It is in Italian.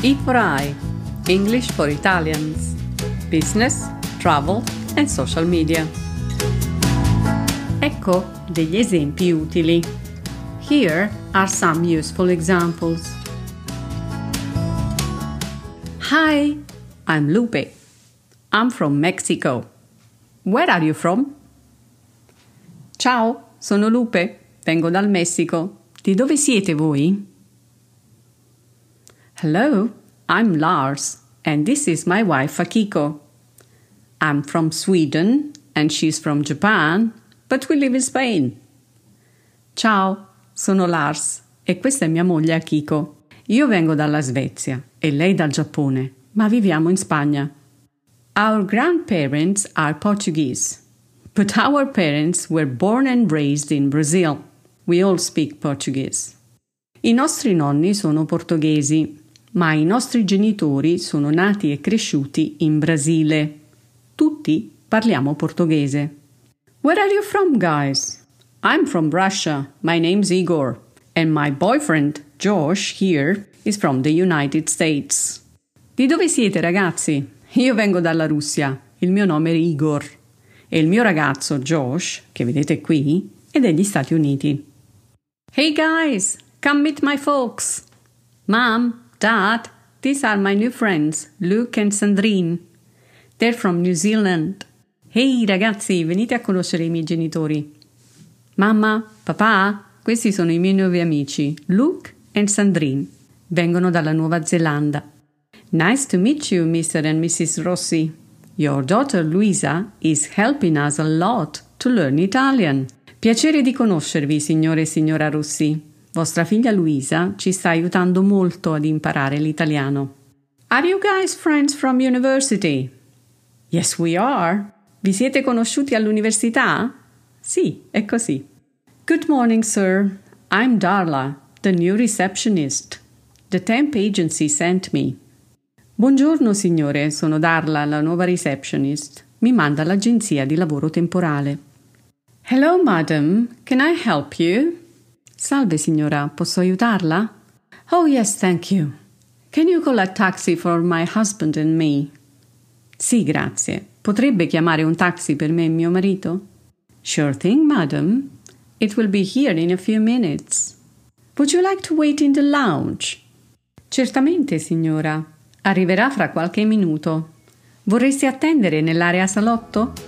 E for I, English for Italians, Business, Travel and Social Media. Ecco degli esempi utili. Here are some useful examples. Hi, I'm Lupe. I'm from Mexico. Where are you from? Ciao, sono Lupe. Vengo dal Messico. Di dove siete voi? Hello, I'm Lars, and this is my wife Akiko. I'm from Sweden, and she's from Japan, but we live in Spain. Ciao, sono Lars, e questa è mia moglie Akiko. Io vengo dalla Svezia e lei dal Giappone, ma viviamo in Spagna. Our grandparents are Portuguese, but our parents were born and raised in Brazil. We all speak Portuguese. I nostri nonni sono portoghesi, ma i nostri genitori sono nati e cresciuti in Brasile. Tutti parliamo portoghese. Where are you from, guys? I'm from Russia. My name's Igor. And my boyfriend, Josh, here, is from the United States. Di dove siete, ragazzi? Io vengo dalla Russia. Il mio nome è Igor. E il mio ragazzo, Josh, che vedete qui, è degli Stati Uniti. Hey guys, come meet my folks. Mom, Dad, these are my new friends, Luke and Sandrine. They're from New Zealand. Ehi ragazzi, venite a conoscere i miei genitori. Mamma, papà, questi sono i miei nuovi amici, Luke and Sandrine. Vengono dalla Nuova Zelanda. Nice to meet you, Mr. and Mrs. Rossi. Your daughter Luisa is helping us a lot to learn Italian. Piacere di conoscervi, signore e signora Rossi. Vostra figlia Luisa ci sta aiutando molto ad imparare l'italiano. Are you guys friends from university? Yes, we are. Vi siete conosciuti all'università? Sì, è così. Good morning, sir. I'm Darla, the new receptionist. The temp agency sent me. Buongiorno, signore, sono Darla, la nuova receptionist. Mi manda l'agenzia di lavoro temporale. Hello, madam. Can I help you? Salve signora, posso aiutarla? Oh yes, thank you. Can you call a taxi for my husband and me? Sì, grazie. Potrebbe chiamare un taxi per me e mio marito? Sure thing, madam. It will be here in a few minutes. Would you like to wait in the lounge? Certamente, signora. Arriverà fra qualche minuto. Vorresti attendere nell'area salotto?